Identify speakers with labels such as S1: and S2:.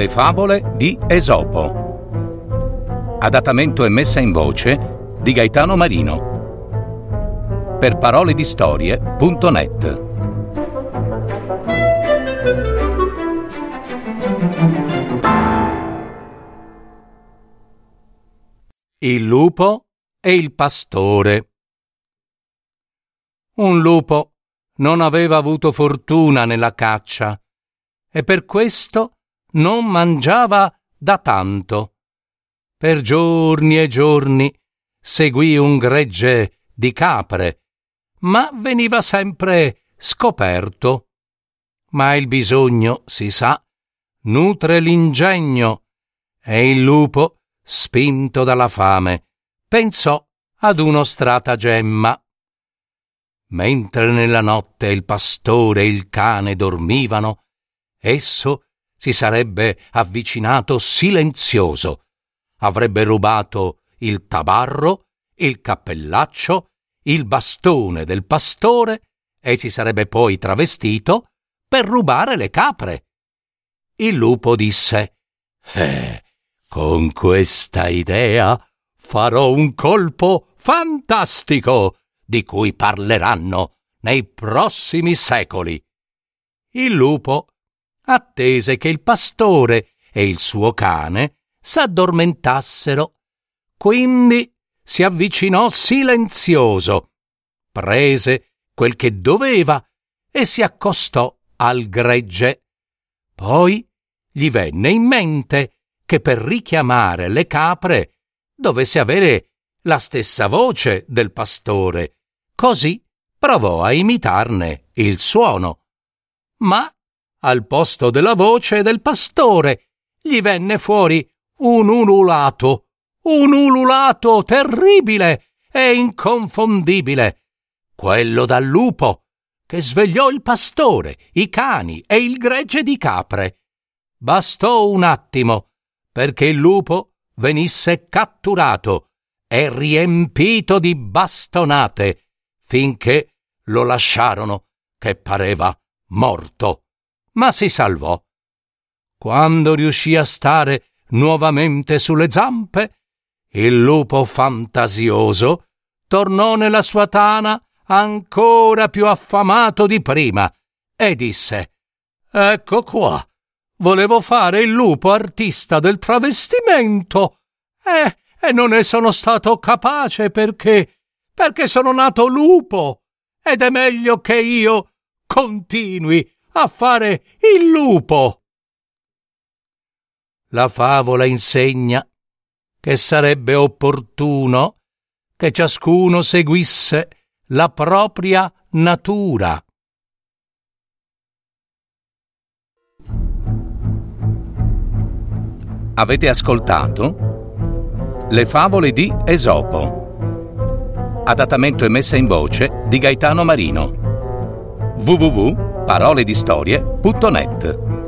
S1: Le favole di Esopo. Adattamento e messa in voce di Gaetano Marino. Per parole di storie.net. Il lupo e il pastore. Un lupo non aveva avuto fortuna nella caccia e per questo non mangiava da tanto. Per giorni e giorni seguì un gregge di capre, ma veniva sempre scoperto. Ma il bisogno, si sa, nutre l'ingegno, e il lupo, spinto dalla fame, pensò ad uno stratagemma. Mentre nella notte il pastore e il cane dormivano, esso si sarebbe avvicinato silenzioso, avrebbe rubato il tabarro, il cappellaccio, il bastone del pastore e si sarebbe poi travestito per rubare le capre. Il lupo disse Eh, con questa idea farò un colpo fantastico di cui parleranno nei prossimi secoli. Il lupo attese che il pastore e il suo cane s'addormentassero. Quindi si avvicinò silenzioso, prese quel che doveva e si accostò al gregge. Poi gli venne in mente che per richiamare le capre dovesse avere la stessa voce del pastore. Così provò a imitarne il suono. Ma al posto della voce del pastore gli venne fuori un ululato, un ululato terribile e inconfondibile, quello dal lupo, che svegliò il pastore, i cani e il gregge di capre. Bastò un attimo perché il lupo venisse catturato e riempito di bastonate finché lo lasciarono che pareva morto ma si salvò. Quando riuscì a stare nuovamente sulle zampe, il lupo fantasioso tornò nella sua tana ancora più affamato di prima e disse Ecco qua. Volevo fare il lupo artista del travestimento. Eh, e non ne sono stato capace perché perché sono nato lupo ed è meglio che io continui a fare il lupo. La favola insegna che sarebbe opportuno che ciascuno seguisse la propria natura. Avete ascoltato Le favole di Esopo. Adattamento e messa in voce di Gaetano Marino. www paroledistorie.net